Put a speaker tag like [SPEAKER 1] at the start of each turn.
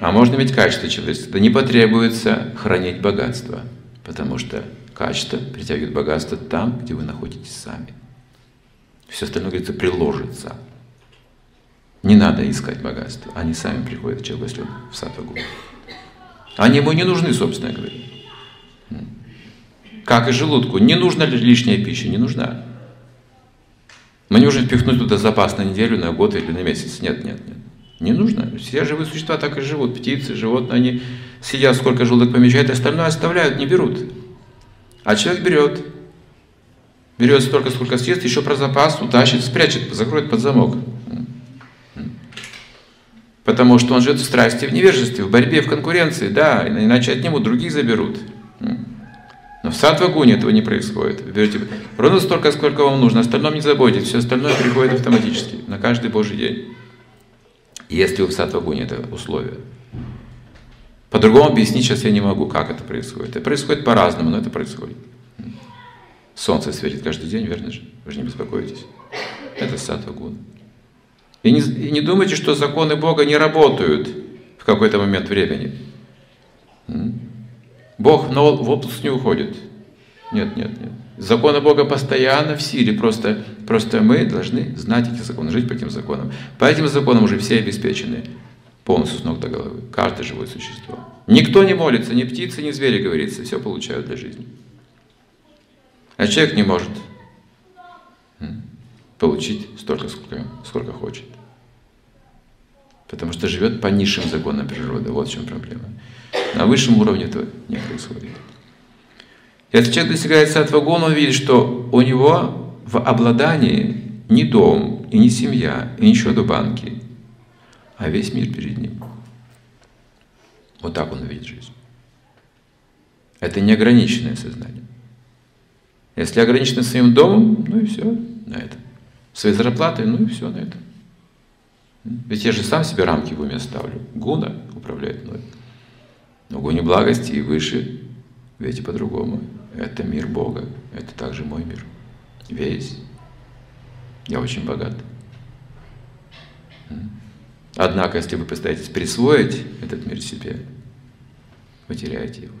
[SPEAKER 1] А можно иметь качество человеческое. Да не потребуется хранить богатство, потому что качество притягивает богатство там, где вы находитесь сами. Все остальное, говорится, приложится. Не надо искать богатство. Они сами приходят к человеку, если он в сатвагу. Они ему не нужны, собственно говоря. Как и желудку. Не нужна лишняя пища, не нужна. Мы не можем впихнуть туда запас на неделю, на год или на месяц. Нет, нет, нет. Не нужно. Все живые существа так и живут. Птицы, животные, они сидят, сколько желудок помещает, остальное оставляют, не берут. А человек берет. Берет столько, сколько съест, еще про запас утащит, спрячет, закроет под замок. Потому что он живет в страсти, в невежестве, в борьбе, в конкуренции, да, иначе отнимут, других заберут. Но в сатвагуне этого не происходит. Вы берете ровно столько, сколько вам нужно, остальном не заботитесь, все остальное приходит автоматически, на каждый Божий день. Если вы в сатвагуне, это условие. По-другому объяснить сейчас я не могу, как это происходит. Это происходит по-разному, но это происходит. Солнце светит каждый день, верно же? Вы же не беспокоитесь. Это сатвагун. И не, и не думайте, что законы Бога не работают в какой-то момент времени. Бог в отпуск не уходит. Нет, нет, нет. Законы Бога постоянно в силе, просто, просто мы должны знать эти законы, жить по этим законам. По этим законам уже все обеспечены полностью с ног до головы, каждое живое существо. Никто не молится, ни птицы, ни звери, говорится, все получают для жизни. А человек не может получить столько, сколько, сколько хочет. Потому что живет по низшим законам природы. Вот в чем проблема. На высшем уровне этого не происходит. Если человек достигает сатвагуна, он видит, что у него в обладании не дом, и не семья, и ничего до банки, а весь мир перед ним. Вот так он видит жизнь. Это неограниченное сознание. Если ограничено своим домом, ну и все на этом. Своей зарплатой, ну и все на этом. Ведь я же сам себе рамки в уме ставлю. Гуна управляет мной. Но гуне благости и выше, ведь и по-другому. Это мир Бога, это также мой мир. Весь. Я очень богат. Однако, если вы пытаетесь присвоить этот мир себе, вы теряете его.